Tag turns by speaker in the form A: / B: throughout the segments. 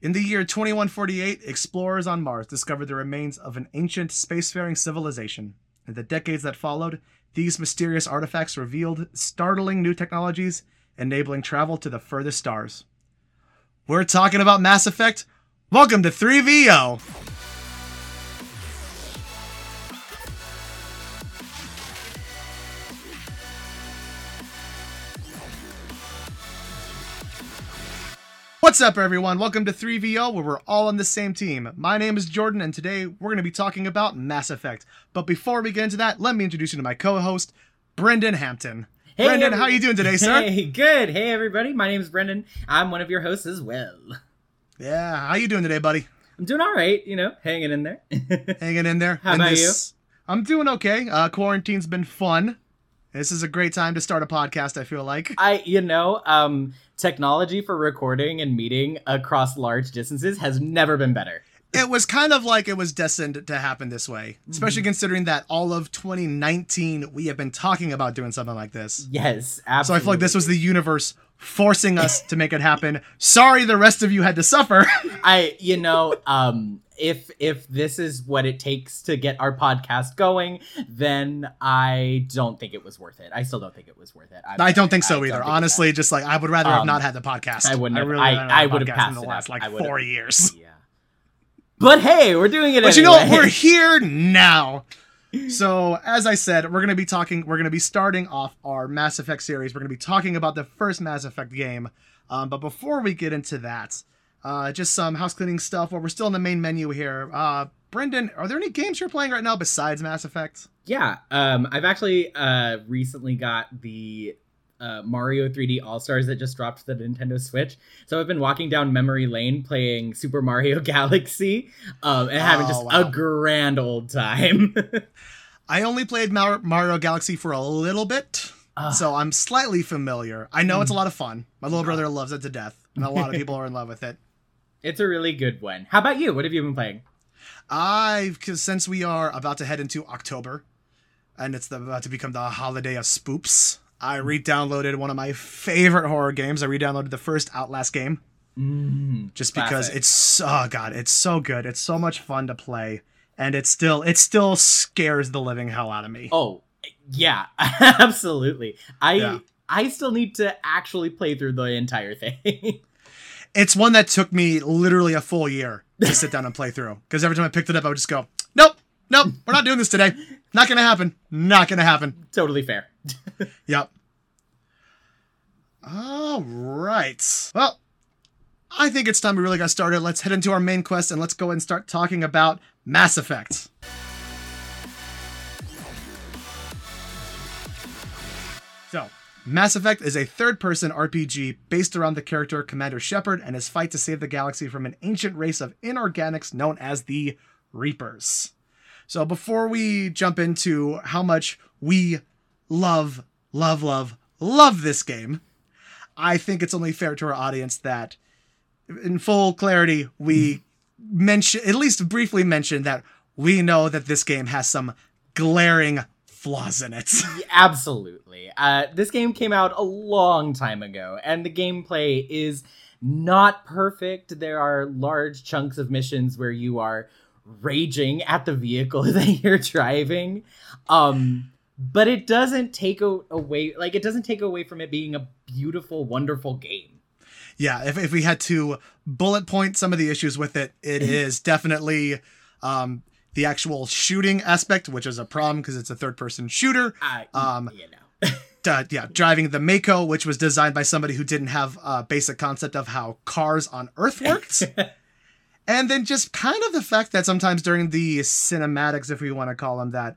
A: In the year 2148, explorers on Mars discovered the remains of an ancient spacefaring civilization. In the decades that followed, these mysterious artifacts revealed startling new technologies, enabling travel to the furthest stars. We're talking about Mass Effect. Welcome to 3VO. What's up, everyone? Welcome to 3VO, where we're all on the same team. My name is Jordan, and today we're going to be talking about Mass Effect. But before we get into that, let me introduce you to my co-host, Brendan Hampton.
B: Hey,
A: Brendan,
B: every-
A: how are you doing today, sir?
B: Hey, good. Hey, everybody. My name is Brendan. I'm one of your hosts as well.
A: Yeah, how you doing today, buddy?
B: I'm doing all right. You know, hanging in there.
A: Hanging in there.
B: How about
A: this- I'm doing okay. Uh, quarantine's been fun. This is a great time to start a podcast. I feel like.
B: I, you know, um, technology for recording and meeting across large distances has never been better.
A: it was kind of like it was destined to happen this way, especially
B: Mm-hmm.
A: considering that all of 2019 we have been talking about doing something like this.
B: Yes, absolutely. So.
A: I feel like this was the universe forcing us to make it happen. Sorry, the rest of you had to suffer.
B: I, you know, um, if if this is what it takes to get our podcast going, then I don't think it was worth it. I still don't think it was worth it. I'm
A: I don't think so
B: I
A: either. Honestly, just like I would rather have
B: Um,
A: not had the podcast.
B: I wouldn't have-
A: really
B: I-
A: would
B: I
A: have
B: would have passed
A: in the last
B: up.
A: like
B: I
A: four years.
B: Yeah. But hey, we're doing it
A: But you know what? We're here now. So, as I said, we're going to be talking, we're going to be starting off our Mass Effect series. We're going to be talking about the first Mass Effect game. Um, but before we get into that, uh, just some house cleaning stuff while we're still in the main menu here. Uh, Brendan, are there any games you're playing right now besides Mass Effect?
B: Yeah, um, I've actually uh, recently got the uh, Mario 3D All Stars that just dropped the Nintendo Switch. So I've been walking down memory lane playing Super Mario Galaxy um, and having
A: Oh,
B: just
A: wow.
B: a grand old time.
A: I only played Mar- Mario Galaxy for a little bit,
B: Ah,
A: so I'm slightly familiar. I know it's a
B: Mm.
A: lot of fun. My little brother loves it to death, and a lot of people are in love with it.
B: It's a really good one. How about you? What have you been playing?
A: I've cause since we are about to head into October, and it's the, about to become the holiday of spoops. I re-downloaded one of my favorite horror games. I re-downloaded the first Outlast game
B: Mm,
A: just because
B: classic.
A: it's oh god, it's so good. It's so much fun to play, and it still it still scares the living hell out of me.
B: Oh, yeah, absolutely. I
A: Yeah.
B: I still need to actually play through the entire thing.
A: It's one that took me literally a full year to sit down and play through. Because every time I picked it up, I would just go, nope, nope, we're not doing this today. Not gonna happen. Not gonna happen.
B: totally fair.
A: Yep. All right. Well, I think it's time we really got started. Let's head into our main quest and let's go and start talking about Mass Effect. Mass Effect is a third person RPG based around the character Commander Shepard and his fight to save the galaxy from an ancient race of inorganics known as the Reapers. So, before we jump into how much we love, love, love, love this game, I think it's only fair to our audience that, in full clarity, we mention, at least briefly mention that we know that this game has some glaring flaws in it.
B: Absolutely. Uh, this game came out a long time ago, and the gameplay is not perfect. There are large chunks of missions where you are raging at the vehicle that you're driving. Um, but it doesn't take a- away, like, it doesn't take away from it being a beautiful, wonderful game.
A: yeah, if, if we had to bullet point some of the issues with it, it is definitely um, the actual shooting aspect, which is a problem because it's a third person shooter. Um,
B: you know.
A: uh, yeah, driving the Mako, which was designed by somebody who didn't have a basic concept of how cars on Earth worked. and then just kind of the fact that sometimes during the cinematics, if we want to call them that,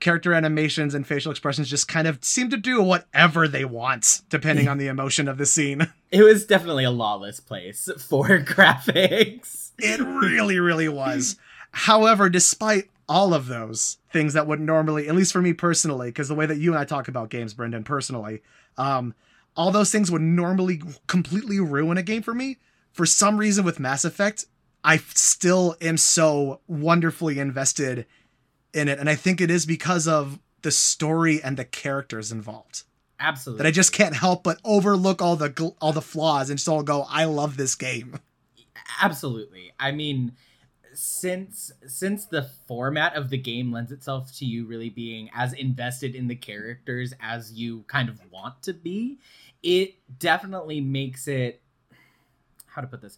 A: character animations and facial expressions just kind of seem to do whatever they want, depending on the emotion of the scene.
B: it was definitely a lawless place for graphics.
A: It really, really was. However, despite all of those things that would normally, at least for me personally, because the way that you and I talk about games, Brendan, personally, um, all those things would normally completely ruin a game for me. For some reason, with Mass Effect, I still am so wonderfully invested in it, and I think it is because of the story and the characters involved
B: Absolutely.
A: that I just can't help but overlook all the gl- all the flaws and just all go, I love this game.
B: Absolutely. I mean, since since the format of the game lends itself to you really being as invested in the characters as you kind of want to be, it definitely makes it how to put this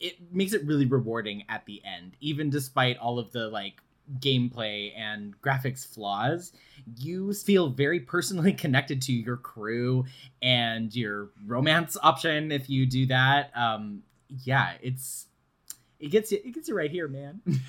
B: it makes it really rewarding at the end. Even despite all of the like gameplay and graphics flaws you feel very personally connected to your crew and your romance option if you do that. Um yeah it's it gets you it gets you right here man.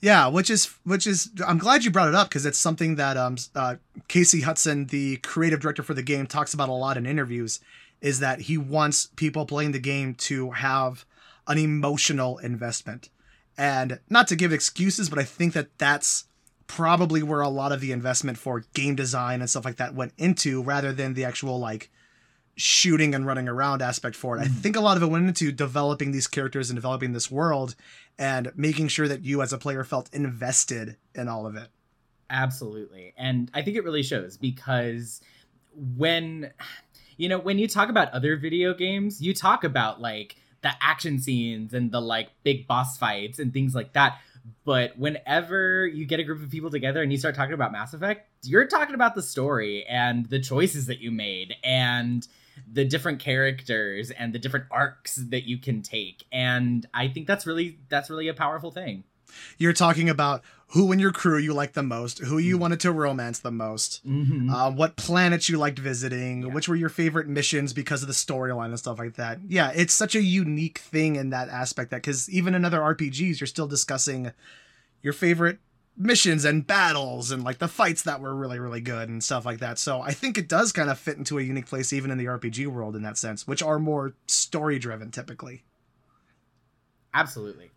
A: Yeah which is which is i'm glad you brought it up because it's something that um uh, casey hudson the creative director for the game talks about a lot in interviews is that he wants people playing the game to have an emotional investment. And not to give excuses but i think that that's probably where a lot of the investment for game design and stuff like that went into rather than the actual like shooting and running around aspect for it. Mm-hmm. I think a lot of it went into developing these characters and developing this world and making sure that you as a player felt invested in all of it.
B: Absolutely. And I think it really shows because when you know, when you talk about other video games, you talk about like the action scenes and the like big boss fights and things like that. But whenever you get a group of people together and you start talking about Mass Effect, you're talking about the story and the choices that you made and the different characters and the different arcs that you can take and i think that's really that's really a powerful thing
A: you're talking about who in your crew you like the most, who you mm-hmm. wanted to romance the most, mm-hmm. uh, what planets you liked visiting, yeah. which were your favorite missions because of the storyline and stuff like that. Yeah, it's such a unique thing in that aspect that because even in other RPGs, you're still discussing your favorite missions and battles and like the fights that were really really good and stuff like that. So I think it does kind of fit into a unique place even in the RPG world in that sense, which are more story driven typically.
B: Absolutely.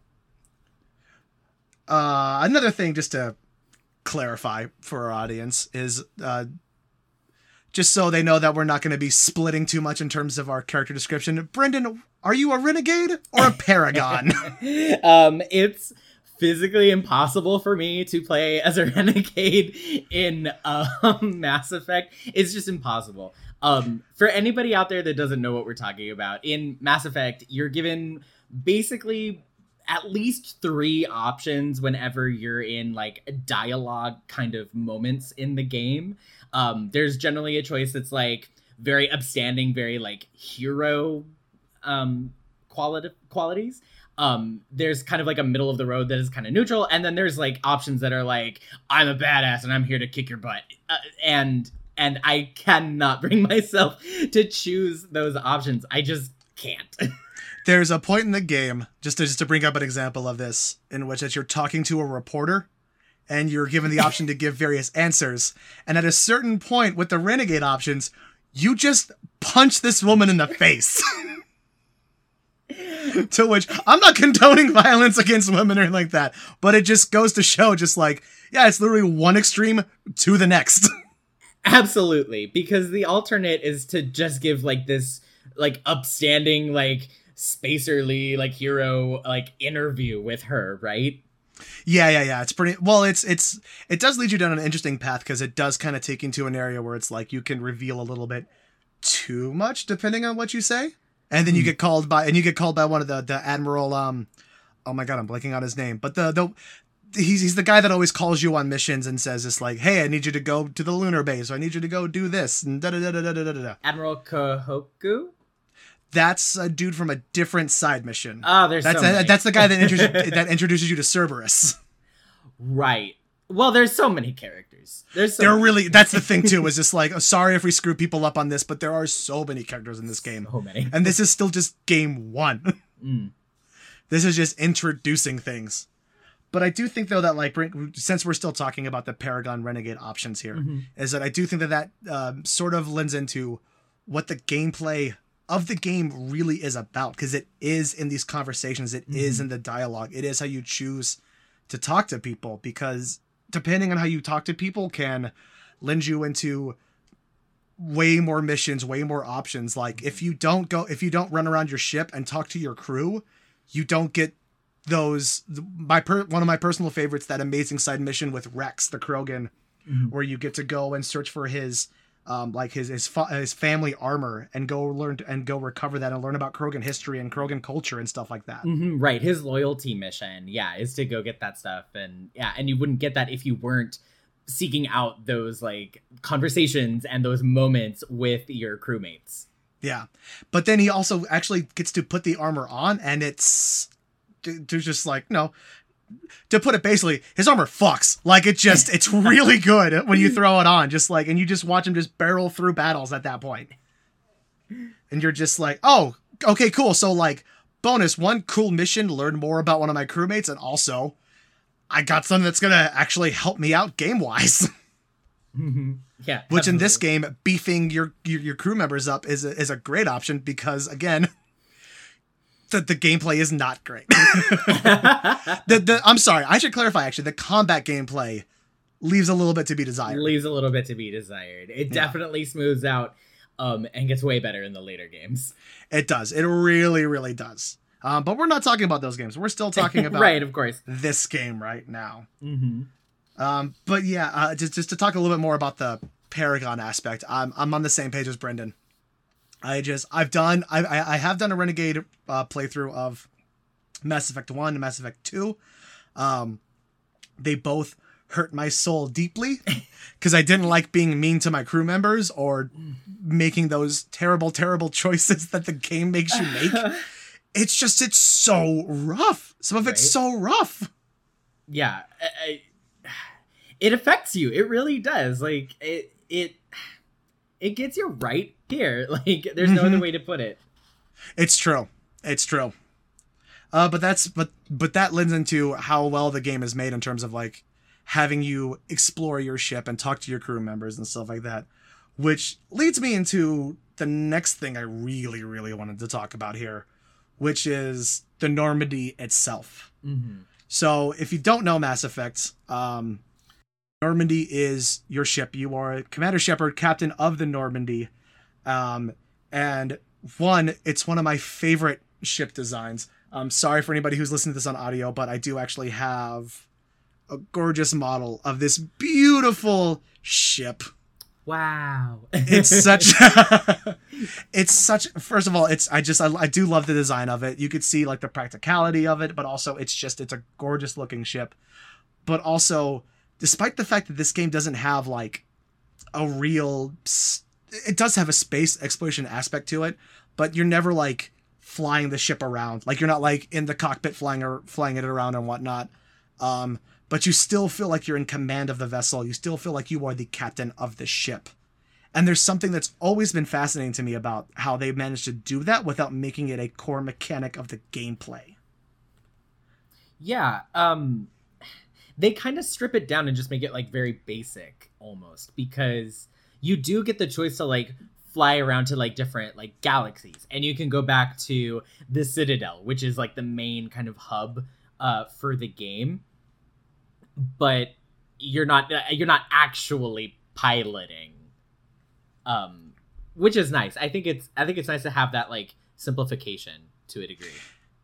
A: Uh, another thing just to clarify for our audience is uh, just so they know that we're not going to be splitting too much in terms of our character description. Brendan, are you a renegade or a paragon?
B: um, it's physically impossible for me to play as a renegade in um, Mass Effect. It's just impossible. Um, for anybody out there that doesn't know what we're talking about, in Mass Effect, you're given basically at least three options whenever you're in like dialogue kind of moments in the game. Um, there's generally a choice that's like very upstanding, very like hero um, quality qualities um there's kind of like a middle of the road that is kind of neutral and then there's like options that are like i'm a badass and i'm here to kick your butt. Uh, and and i cannot bring myself to choose those options. I just can't.
A: There's a point in the game just to, just to bring up an example of this in which as you're talking to a reporter and you're given the option to give various answers. And at a certain point with the renegade options you just punch this woman in the face to which I'm not condoning violence against women or anything like that, but it just goes to show, just like, yeah, it's literally one extreme to the next.
B: Absolutely, because the alternate is to just give like this like upstanding like spacerly like hero like interview with her, right?
A: Yeah, yeah, yeah. It's pretty well. It's it's it does lead you down an interesting path because it does kind of take you to an area where it's like you can reveal a little bit too much depending on what you say and then you hmm. get called by and you get called by one of the the admiral um oh my god i'm blanking on his name but the the he's he's the guy that always calls you on missions and says it's like hey i need you to go to the lunar base or i need you to go do this and da da da da da da da
B: admiral kahoku
A: that's a dude from a different side mission.
B: Oh, there's
A: that's
B: so
A: a, that's the guy that introduces that introduces you to Cerberus.
B: Right. Well, there's so many characters. There's so
A: there really that's the thing too. Is just like oh, sorry if we screw people up on this, but there are so many characters in this game.
B: So many,
A: and this is still just game one. Mm. This is just introducing things. But I do think though that like since we're still talking about the Paragon Renegade options here, mm-hmm. is that I do think that that um, sort of lends into what the gameplay of the game really is about because it is in these conversations, it mm-hmm. is in the dialogue, it is how you choose to talk to people because depending on how you talk to people can lend you into way more missions, way more options. Like if you don't go if you don't run around your ship and talk to your crew, you don't get those my per, one of my personal favorites that amazing side mission with Rex the Krogan mm-hmm. where you get to go and search for his um, like his his fa- his family armor and go learn to, and go recover that and learn about Krogan history and Krogan culture and stuff like that.
B: Mhm, right. His loyalty mission, yeah, is to go get that stuff, and yeah, and you wouldn't get that if you weren't seeking out those like conversations and those moments with your crewmates.
A: Yeah, but then he also actually gets to put the armor on, and it's there's just like no. To put it basically, his armor fucks. Like it just, it's really good when you throw it on. Just like, and you just watch him just barrel through battles at that point. And you're just like, oh, okay, cool. So like, bonus one cool mission, learn more about one of my crewmates, and also, I got something that's gonna actually help me out game wise.
B: yeah,
A: Which in this game, beefing your, your your crew members up is a, is a great option because again, the the gameplay is not great. the, the I'm sorry, I should clarify actually. The combat gameplay leaves a little bit to be desired.
B: leaves a little bit to be desired. It
A: Yeah.
B: definitely smooths out um, and gets way better in the later games.
A: It does. It really, really does. Um, but we're not talking about those games. We're still talking about
B: right, of course.
A: this game right now.
B: hmm
A: Um, but yeah, uh, just just to talk a little bit more about the Paragon aspect, I'm I'm on the same page as Brendan. I just I've done I I, I have done a Renegade uh, playthrough of Mass Effect One and Mass Effect Two. Um, they both hurt my soul deeply because I didn't like being mean to my crew members or making those terrible terrible choices that the game makes you make. it's just it's so rough. Some of it's so rough.
B: Yeah, I, I, it affects you. It really does. Like it, it, it gets you right here. Like there's no other
A: Mhm.
B: way to put it.
A: It's true. It's true. Uh, but that's but but that lends into how well the game is made in terms of like having you explore your ship and talk to your crew members and stuff like that. Which leads me into the next thing I really, really wanted to talk about here, which is the Normandy itself.
B: Mm-hmm.
A: So, if you don't know Mass Effect, um, Normandy is your ship. You are Commander Shepard, captain of the Normandy. Um, and one, it's one of my favorite ship designs. I'm sorry for anybody who's listening to this on audio, but I do actually have a gorgeous model of this beautiful ship.
B: Wow.
A: It's such it's such first of all it's i just I, I do love the design of it you could see like the practicality of it but also it's just it's a gorgeous looking ship but also despite the fact that this game doesn't have like a real s- it does have a space exploration aspect to it but you're never like flying the ship around like you're not like in the cockpit flying or flying it around and whatnot um but you still feel like you're in command of the vessel you still feel like you are the captain of the ship and there's something that's always been fascinating to me about how they managed to do that without making it a core mechanic of the gameplay.
B: yeah. Um, they kind of strip it down and just make it like very basic almost because you do get the choice to like fly around to like different like galaxies. And you can go back to the citadel which is like the main kind of hub uh for the game. But you're not uh, you're not actually piloting um which is nice. I think it's i think it's nice to have that like simplification to a degree.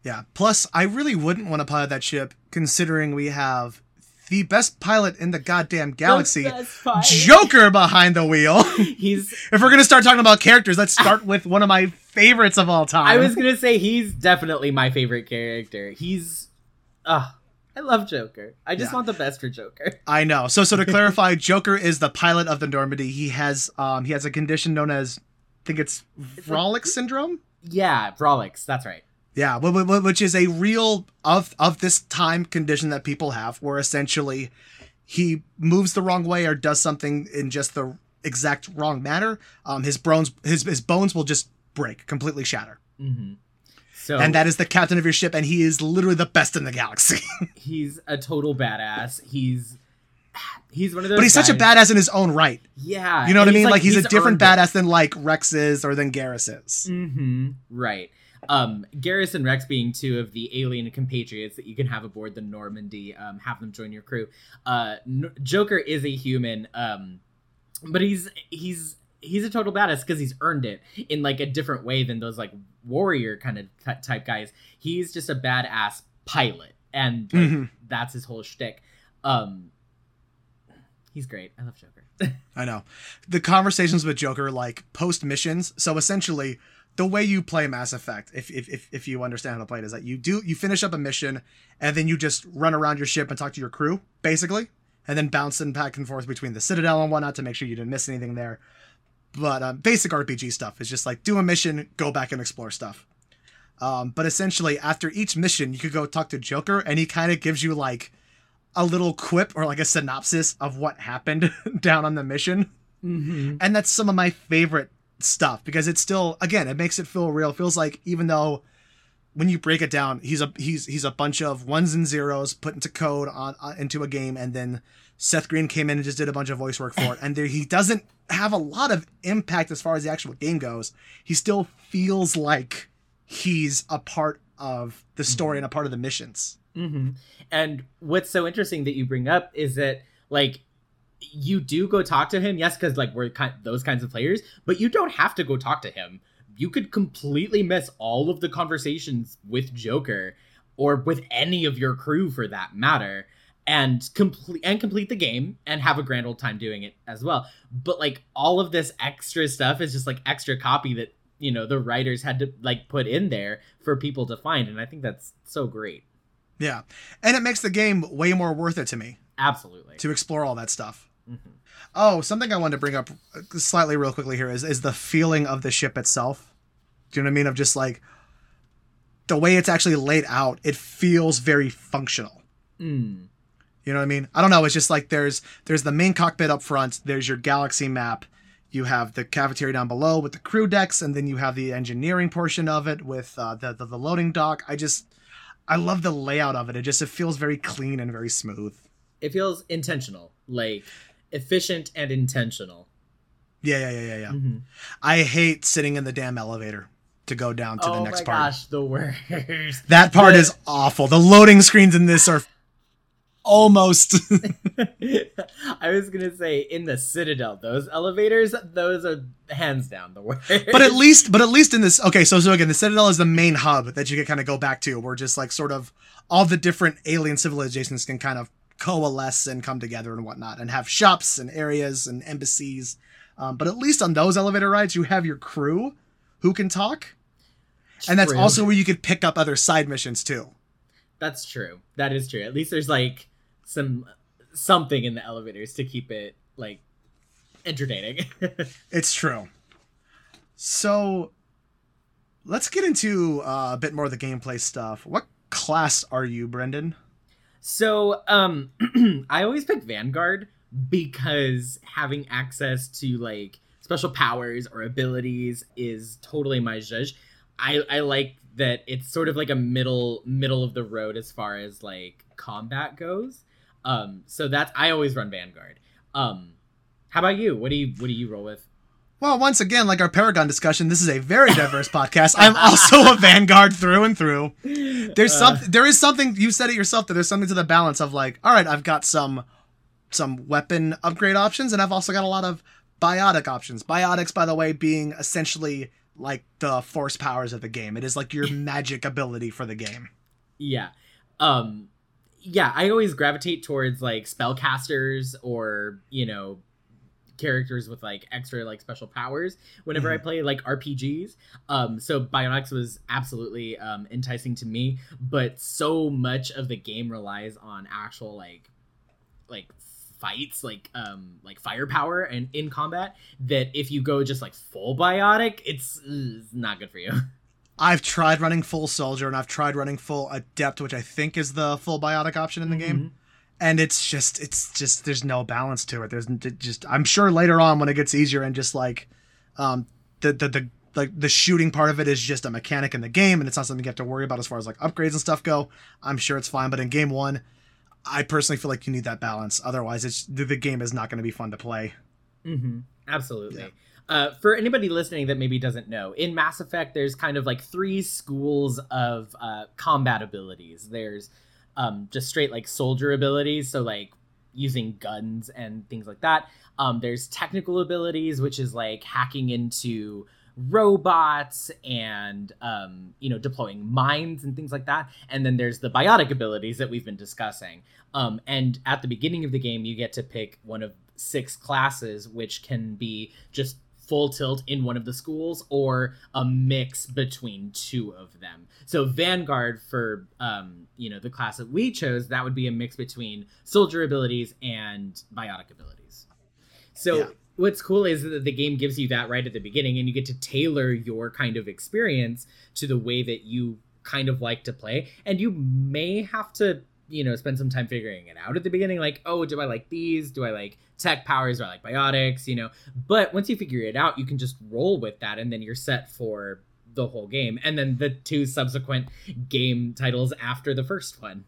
A: Yeah. Plus, I really wouldn't want to pilot that ship considering we have the best pilot in the goddamn galaxy,
B: fine.
A: Joker behind the wheel.
B: he's
A: if we're going to start talking about characters, let's start with one of my favorites of all time.
B: I was gonna say he's definitely my favorite character. He's, uh I love Joker. I just
A: Yeah.
B: want the best for Joker.
A: I know. So so to clarify, Joker is the pilot of the Normandy. He has um he has a condition known as I think it's Vrolik syndrome.
B: Yeah, Vrolik's. That's right.
A: Yeah, wh- wh- which is a real of of this time condition that people have, where essentially he moves the wrong way or does something in just the exact wrong manner. Um, his bones his his bones will just break, completely shatter,
B: hmm So
A: and that is the captain of your ship, and he is literally the best in the galaxy.
B: he's a total badass. He's he's one of those.
A: but he's such a badass in his own right.
B: Yeah,
A: You know what I mean? Like, he's, a different
B: earned it.
A: badass than like Rex is or than Garrus is.
B: Mm-hmm. Right. Um, Garrus and Rex being two of the alien compatriots that you can have aboard the Normandy, um, have them join your crew. Uh, N- Joker is a human, um, but he's he's he's a total badass because he's earned it in like a different way than those like warrior kind of t- type guys. He's just a badass pilot, and like,
A: Mhm.
B: that's his whole shtick. Um, he's great. I love Joker.
A: I know. The conversations with Joker, like post missions. So essentially, the way you play Mass Effect, if, if if if you understand how to play it, is that you do you finish up a mission and then you just run around your ship and talk to your crew, basically, and then bouncing back and forth between the Citadel and whatnot to make sure you didn't miss anything there. But um, basic RPG stuff is just like do a mission, go back and explore stuff. Um, but essentially, after each mission, you could go talk to Joker, and he kind of gives you like a little quip or like a synopsis of what happened down on the mission.
B: Mm-hmm.
A: And that's some of my favorite stuff because it's still, again, it makes it feel real. It feels like even though when you break it down, he's a he's he's a bunch of ones and zeros put into code on, on into a game, and then Seth Green came in and just did a bunch of voice work for it, and there, he doesn't have a lot of impact as far as the actual game goes. He still feels like he's a part of the story and a part of the missions.
B: Mm-hmm. And what's so interesting that you bring up is that like you do go talk to him, yes, because like we're kind those kinds of players, but you don't have to go talk to him. You could completely miss all of the conversations with Joker or with any of your crew for that matter and complete and complete the game and have a grand old time doing it as well. But like all of this extra stuff is just like extra copy that you know the writers had to like put in there for people to find and I think that's so great.
A: Yeah. And it makes the game way more worth it to me
B: Absolutely.
A: to explore all that stuff.
B: Mhm.
A: Oh, something I wanted to bring up slightly real quickly here is is the feeling of the ship itself. Do you know what I mean? Of just like the way it's actually laid out, it feels very functional.
B: Mm.
A: You know what I mean? I don't know. It's just like there's there's the main cockpit up front. There's your galaxy map. You have the cafeteria down below with the crew decks, and then you have the engineering portion of it with uh, the, the the loading dock. I just I love the layout of it. It just it feels very clean and very smooth.
B: It feels intentional, like efficient and intentional.
A: Yeah, yeah, yeah, yeah, yeah.
B: Mhm.
A: I hate sitting in the damn elevator to go down to
B: oh
A: the next part.
B: Oh my gosh, the worst.
A: That part
B: The-
A: is awful. The loading screens in this are almost
B: I was gonna say in the Citadel, those elevators, those are hands down the worst.
A: but at least but at least in this okay so so again the citadel is the main hub that you can kind of go back to where just like sort of all the different alien civilizations can kind of coalesce and come together and whatnot and have shops and areas and embassies um, but at least on those elevator rides you have your crew who can talk and that's also where you could pick up other side missions too
B: that's true. That is true. At least there's like some something in the elevators to keep it like entertaining.
A: It's true. So let's get into uh, a bit more of the gameplay stuff. What class are you, Brendan?
B: So, um, I always pick Vanguard because having access to like special powers or abilities is totally my zhuzh. I I like that it's sort of like a middle middle of the road as far as like combat goes. Um, so that's I always run Vanguard. Um, how about you? What do you what do you roll with?
A: Well, once again, like our Paragon discussion, this is a very diverse podcast. I'm also a Vanguard through and through. There's
B: Uh,
A: some there is something you said it yourself that there's something to the balance of like, all right, I've got some some weapon upgrade options and I've also got a lot of biotic options. Biotics, by the way, being essentially like the force powers of the game. It is like your magic ability for the game.
B: Yeah. Um yeah, I always gravitate towards like spellcasters or, you know, characters with like extra like special powers whenever I play like RPGs. Um so Biotics was absolutely um enticing to me, but so much of the game relies on actual like like fights like um like firepower and in combat that if you go just like full biotic it's, it's not good for you
A: I've tried running full soldier and I've tried running full adept, which I think is the full biotic option in the game. And it's just, it's just, there's no balance to it. There's just, I'm sure later on when it gets easier and just like, um, the, the, the, like the shooting part of it is just a mechanic in the game and it's not something you have to worry about as far as like upgrades and stuff go. I'm sure it's fine. But in game one, I personally feel like you need that balance. Otherwise, it's the, the game is not going to be fun to play.
B: Mm-hmm. Absolutely.
A: Yeah.
B: Uh, for anybody listening that maybe doesn't know, in Mass Effect, there's kind of like three schools of uh, combat abilities. There's um, just straight like soldier abilities, so like using guns and things like that. Um, there's technical abilities, which is like hacking into robots and um, you know deploying mines and things like that. And then there's the biotic abilities that we've been discussing. Um, and at the beginning of the game, you get to pick one of six classes, which can be just full tilt in one of the schools or a mix between two of them. So Vanguard for um, you know the class that we chose, that would be a mix between soldier abilities and biotic abilities. So yeah. what's cool is that the game gives you that right at the beginning and you get to tailor your kind of experience to the way that you kind of like to play and you may have to you know spend some time figuring it out at the beginning like oh do i like these? Do i like tech powers? Do i like biotics? You know? But once you figure it out you can just roll with that and then you're set for the whole game. And then the two subsequent game titles after the first one.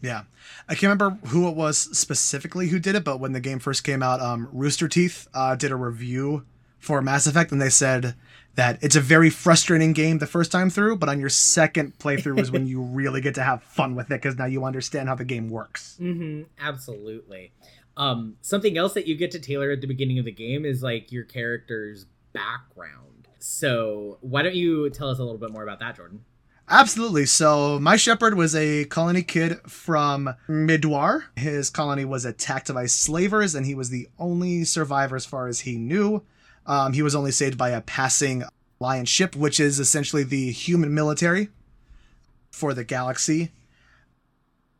A: Yeah. I can't remember who it was specifically who did it but when the game first came out um, rooster teeth uh, did a review for mass effect and they said that it's a very frustrating game the first time through, but on your second playthrough is when you really get to have fun with it because now you understand how the game works.
B: Mm-hmm, absolutely. Um, something else that you get to tailor at the beginning of the game is like your character's background. So why don't you tell us a little bit more about that, Jordan?
A: Absolutely. So my Shepard was a colony kid from Mindoir. His colony was attacked by slavers, and he was the only survivor as far as he knew. Um, he was only saved by a passing Alliance ship, which is essentially the human military for the galaxy.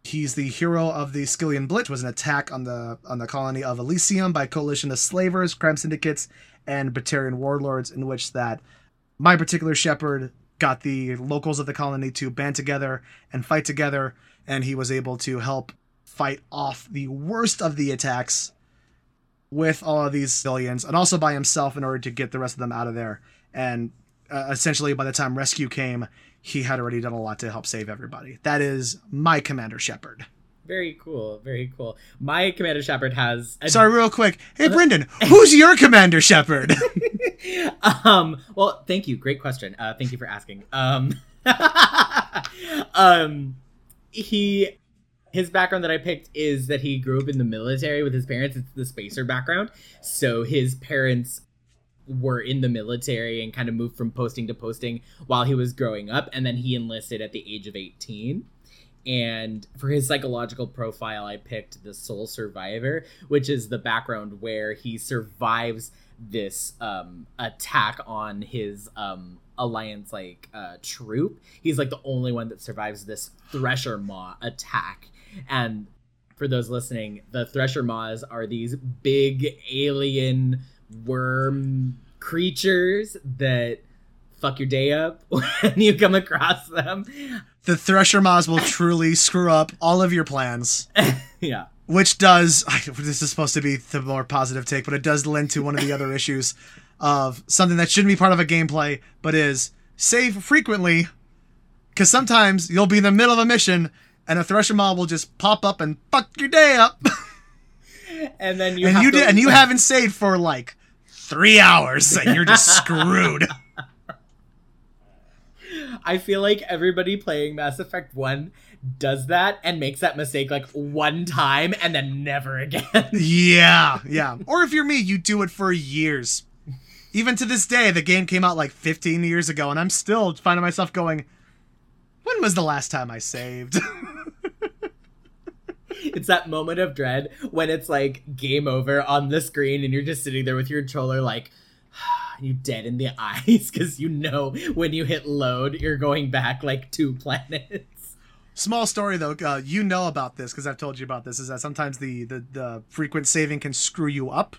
A: He's the hero of the Skyllian Blitz, was an attack on the on the colony of Elysium by coalition of slavers, crime syndicates, and Batarian warlords, in which that my particular Shepard got the locals of the colony to band together and fight together, and he was able to help fight off the worst of the attacks with all of these civilians and also by himself in order to get the rest of them out of there. And uh, essentially, by the time rescue came, he had already done a lot to help save everybody. That is my Commander Shepard.
B: Very cool. Very cool. My Commander Shepard has.
A: A... Sorry, real quick. Hey, Brendan, who's your Commander Shepard?
B: um. Well, thank you. Great question. Uh, thank you for asking. Um. um. He his background that I picked is that he grew up in the military with his parents. It's the spacer background. So his parents were in the military and kind of moved from posting to posting while he was growing up. And then he enlisted at the age of 18. And for his psychological profile, I picked the Sole Survivor, which is the background where he survives this um, attack on his um, alliance like uh, troop. He's like the only one that survives this Thresher Maw attack and for those listening, the Thresher Maws are these big alien worm creatures that fuck your day up when you come across them.
A: The Thresher Maws will truly screw up all of your plans.
B: yeah.
A: Which does, this is supposed to be the more positive take, but it does lend to one of the other issues of something that shouldn't be part of a gameplay, but is save frequently. Because sometimes you'll be in the middle of a mission and a Thresher Maw will just pop up and fuck your day up.
B: and then you
A: and you did, and you haven't saved for like three hours, and you're just screwed.
B: I feel like everybody playing Mass Effect 1 does that and makes that mistake like one time and then never again.
A: yeah, yeah. Or if you're me, you do it for years. Even to this day, the game came out like 15 years ago, and I'm still finding myself going, when was the last time I saved?
B: it's that moment of dread when it's like game over on the screen and you're just sitting there with your controller like you dead in the eyes because you know when you hit load you're going back like two planets
A: small story though uh, you know about this because i've told you about this is that sometimes the, the the frequent saving can screw you up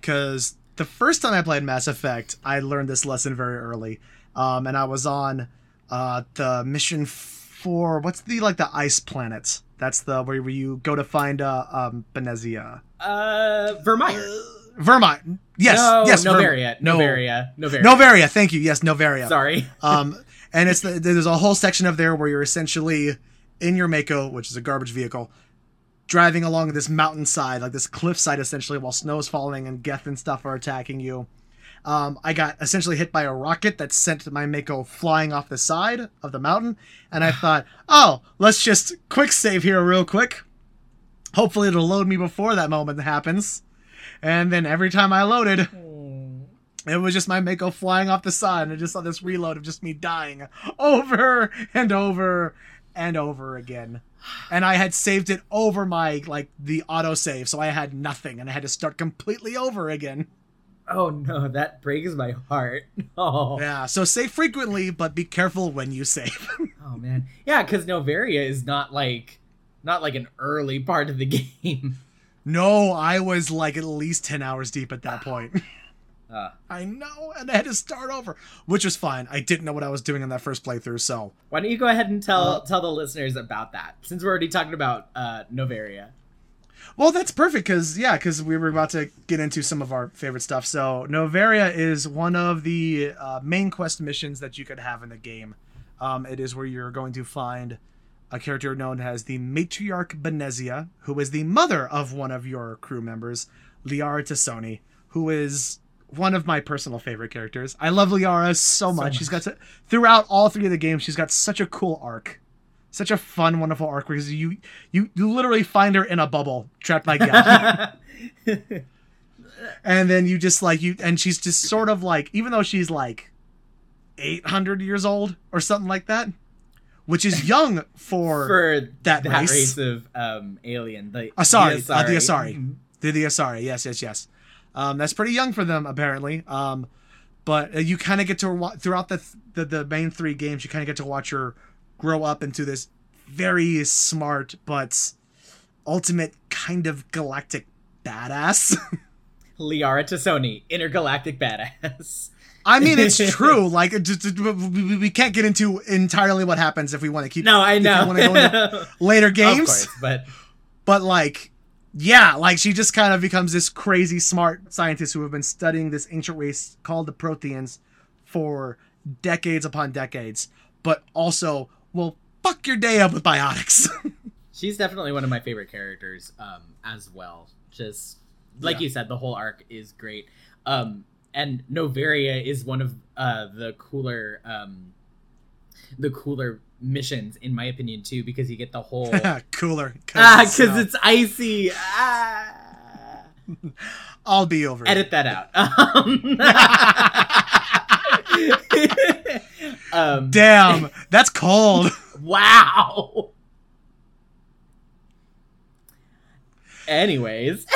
A: because the first time i played mass effect i learned this lesson very early um, and i was on uh, the mission for what's the like the ice planet that's the where, where you go to find uh um Benezia.
B: Uh Virmire.
A: Uh, Vermont. Yes.
B: No,
A: yes.
B: Noveria. No. Noveria.
A: Noveria. Noveria. Thank you. Yes, Noveria.
B: Sorry.
A: um, and it's the, there's a whole section of there where you're essentially in your Mako, which is a garbage vehicle, driving along this mountainside, like this cliffside, essentially, while snow's falling and Geth and stuff are attacking you. Um, I got essentially hit by a rocket that sent my Mako flying off the side of the mountain, and I thought, oh, let's just quick save here real quick. Hopefully, it'll load me before that moment happens. And then every time I loaded, hmm. it was just my Mako flying off the side, and I just saw this reload of just me dying over and over and over again. And I had saved it over my like the autosave, so I had nothing and I had to start completely over again.
B: Oh no, that breaks my heart. Oh,
A: Yeah, so save frequently, but be careful when you save.
B: oh man. Yeah, because Noveria is not like not like an early part of the game.
A: no, I was like at least 10 hours deep at that point.
B: Uh,
A: I know, and I had to start over, which was fine. I didn't know what I was doing in that first playthrough, so
B: why don't you go ahead and tell
A: Uh,
B: tell the listeners about that since we're already talking about uh, Noveria.
A: Well, that's perfect because yeah, because we were about to get into some of our favorite stuff. So Noveria is one of the uh, main quest missions that you could have in the game. Um, it is where you're going to find a character known as the matriarch Benezia, who is the mother of one of your crew members, Liara T'Soni, who is one of my personal favorite characters. I love Liara so much. She's got to, throughout all three of the games, she's got such a cool arc. Such a fun, wonderful arc because you you you literally find her in a bubble trapped by Gal. and then you just like you and she's just sort of like even though she's like 800 years old or something like that which is young for,
B: For
A: that
B: that
A: race.
B: race, of um, alien, the
A: Asari, uh, the
B: Asari.
A: Asari.
B: Mhm.
A: the the Asari yes yes yes um, that's pretty young for them apparently um, but uh, you kind of get to throughout the, the the main three games you kind of get to watch her grow up into this very smart but ultimate kind of galactic badass
B: Liara T'Soni, intergalactic badass.
A: I mean, it's true. Like, it just, it- we- can't get into entirely what happens if we want to keep
B: No, I know.
A: wanna go into later
B: of
A: games.
B: course, but
A: But like, yeah, like she just kind of becomes this crazy smart scientist who have been studying this ancient race called the Protheans for decades upon decades, but also will fuck your day up with biotics.
B: she's definitely one of my favorite characters um, as well. Just like
A: Yeah.
B: you said, the whole arc is great. Um, and Noveria is one of uh, the cooler, um, the cooler missions in my opinion too, because you get the whole
A: Cooler.
B: ah, because
A: snow.
B: it's icy. Ah.
A: I'll be over. it.
B: Edit that out. Um, um,
A: Damn, that's cold.
B: Wow. Anyways,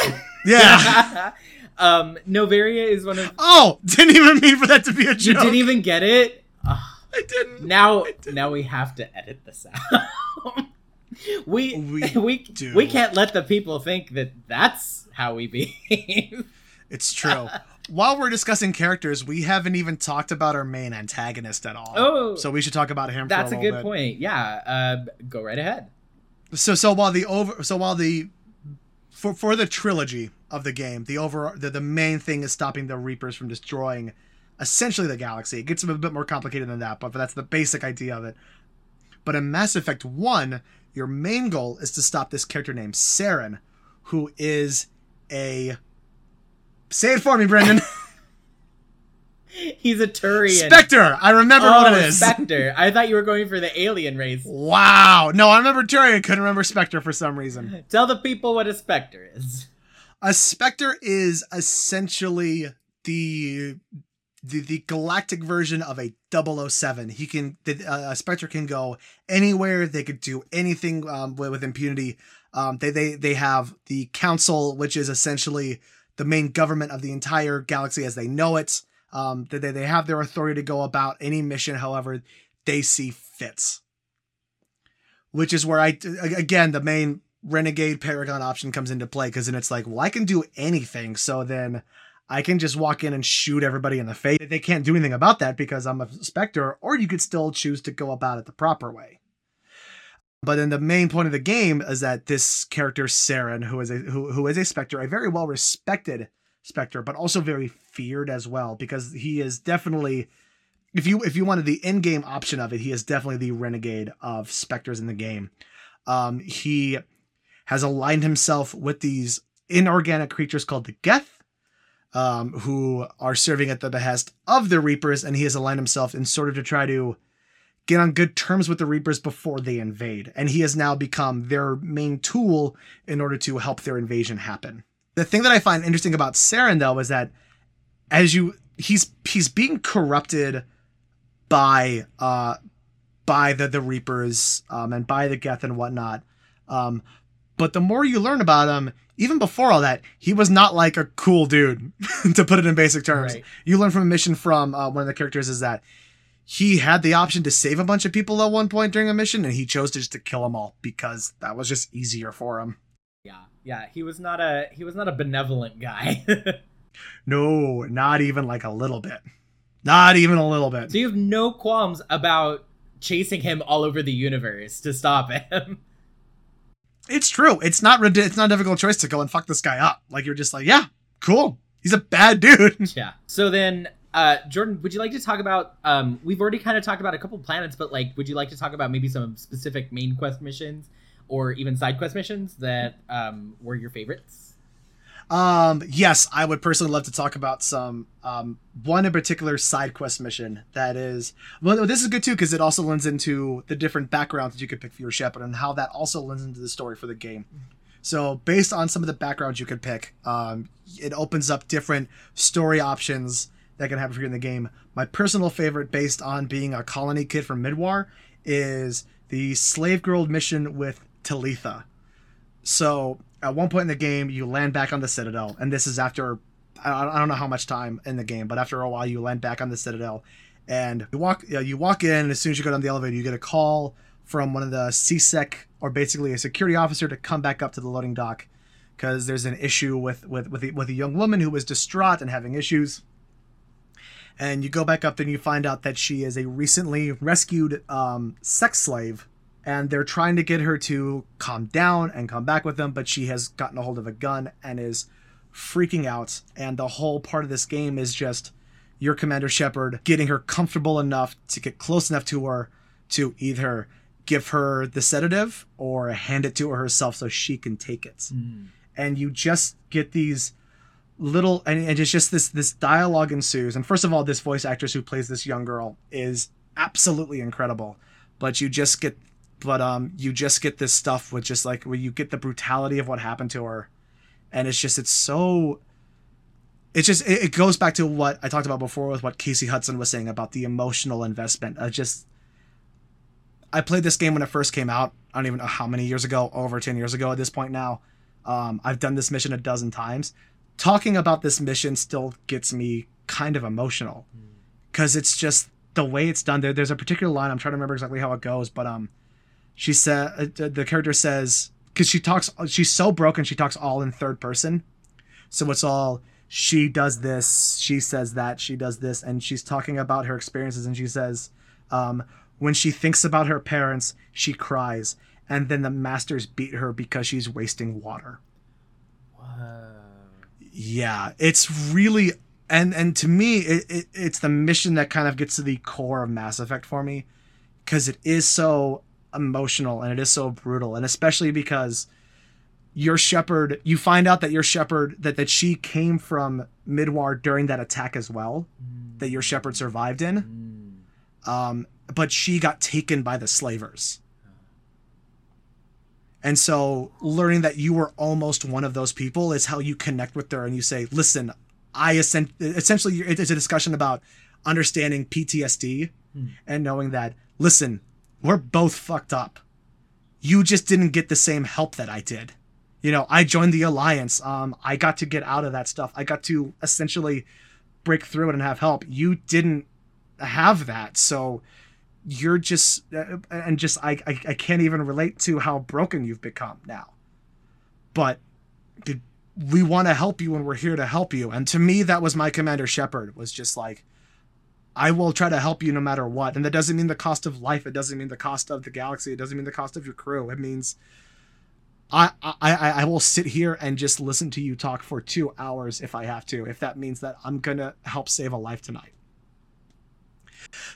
A: Yeah.
B: um, Noveria is one of.
A: Oh, didn't even mean for that to be a joke.
B: You didn't even get it. Ugh.
A: I didn't.
B: now, now we have to edit this out. we
A: We
B: we we, can't let the people think that that's how we behave.
A: It's true. While we're discussing characters, we haven't even talked about our main antagonist at all.
B: Oh.
A: so we should talk about him.
B: that's
A: for
B: a
A: a,
B: good
A: little
B: point. Yeah, uh, go right ahead.
A: So, so while the over, so while the for for the trilogy of the game, the over the, the main thing is stopping the Reapers from destroying essentially the galaxy. It gets a bit more complicated than that, but that's the basic idea of it. But in Mass Effect One, your main goal is to stop this character named Saren, who is a say it for me, Brendan.
B: He's a Turian.
A: Spectre. I remember
B: oh,
A: what it is.
B: Spectre. I thought you were going for the alien race.
A: Wow. No, I remember Turian. Couldn't remember Spectre for some reason.
B: Tell the people what a Spectre is.
A: A Spectre is essentially the the, the galactic version of a 007. He can the, uh, a Spectre can go anywhere. They could do anything um, with, with impunity. Um, they they they have the council, which is essentially the main government of the entire galaxy as they know it. Um, they they have their authority to go about any mission, however they see fits. Which is where I again the main renegade paragon option comes into play because then it's like, well, I can do anything, so then I can just walk in and shoot everybody in the face. They can't do anything about that because I'm a specter, or you could still choose to go about it the proper way. But then the main point of the game is that this character Saren, who is a who, who is a specter, a very well respected specter, but also very feared as well because he is definitely if you if you wanted the in-game option of it, he is definitely the renegade of specters in the game. Um, he has aligned himself with these inorganic creatures called the Geth, um, who are serving at the behest of the Reapers, and he has aligned himself in sort of to try to get on good terms with the Reapers before they invade. And he has now become their main tool in order to help their invasion happen. The thing that I find interesting about Saren, though, is that as you he's he's being corrupted by uh by the the Reapers um, and by the Geth and whatnot. Um, but the more you learn about him, even before all that, he was not like a cool dude, to put it in basic terms.
B: Right.
A: You learn from a mission from uh, one of the characters is that he had the option to save a bunch of people at one point during a mission, and he chose to just to kill them all because that was just easier for him.
B: Yeah, yeah. He was not a he was not a benevolent guy.
A: No, not even like a little bit. Not even a little bit.
B: so you have no qualms about chasing him all over the universe to stop him.
A: It's true. It's not it's not a difficult choice to go and fuck this guy up. Like you're just like, yeah, cool. He's a bad dude.
B: yeah. So then, uh, Jordan, would you like to talk about? Um, we've already kind of talked about a couple planets, but like, would you like to talk about maybe some specific main quest missions or even side quest missions that um, were your favorites?
A: Um, yes, I would personally love to talk about some um one in particular side quest mission that is well this is good too because it also lends into the different backgrounds that you could pick for your Shepard and how that also lends into the story for the game. So based on some of the backgrounds you could pick, um, it opens up different story options that can happen for you in the game. My personal favorite, based on being a colony kid from Mindoir, is the slave girl mission with Talitha. So at one point in the game, you land back on the Citadel, and this is after I don't know how much time in the game, but after a while, you land back on the Citadel, and you walk you, know, you walk in, and as soon as you go down the elevator, you get a call from one of the C-Sec or basically a security officer to come back up to the loading dock because there's an issue with with with, with a young woman who was distraught and having issues. And you go back up and you find out that she is a recently rescued um, sex slave and they're trying to get her to calm down and come back with them but she has gotten a hold of a gun and is freaking out and the whole part of this game is just your commander shepard getting her comfortable enough to get close enough to her to either give her the sedative or hand it to her herself so she can take it. And you just get these little and, and it's just this this dialogue ensues. And first of all this voice actress who plays this young girl is absolutely incredible. But you just get but um you just get this stuff with just like where you get the brutality of what happened to her. And it's just it's so it's just it, it goes back to what i talked about before with what casey hudson was saying about the emotional investment. I just i played this game when it first came out i don't even know how many years ago over 10 years ago at this point now. Um, i've done this mission a dozen times talking about this mission still gets me kind of emotional. Because it's just the way it's done there. There's a particular line i'm trying to remember exactly how it goes but um she said uh, the character says because she talks she's so broken she talks all in third person. So it's all she does this she says that she does this and she's talking about her experiences and she says um, when she thinks about her parents she cries and then the masters beat her because she's wasting water.
B: Whoa.
A: Yeah it's really and and to me it, it it's the mission that kind of gets to the core of mass effect for me because it is so emotional and it is so brutal and especially because your Shepard you find out that your Shepard that that she came from Mindoir during that attack as well that your Shepard survived in
B: Mm.
A: um, but she got taken by the slavers. And so learning that you were almost one of those people is how you connect with her and you say, listen, I essen- essentially, it's a discussion about understanding PTSD
B: Hmm.
A: and knowing that, listen, we're both fucked up. You just didn't get the same help that I did. You know, I joined the alliance. Um, I got to get out of that stuff. I got to essentially break through it and have help. You didn't have that. So you're just uh, and just I, I I can't even relate to how broken you've become now. But we want to help you and we're here to help you. And to me that was my commander Shepard was just like I will try to help you no matter what. And that doesn't mean the cost of life. It doesn't mean the cost of the galaxy. It doesn't mean the cost of your crew. It means I, I, I will sit here and just listen to you talk for two hours if I have to, if that means that I'm gonna help save a life tonight.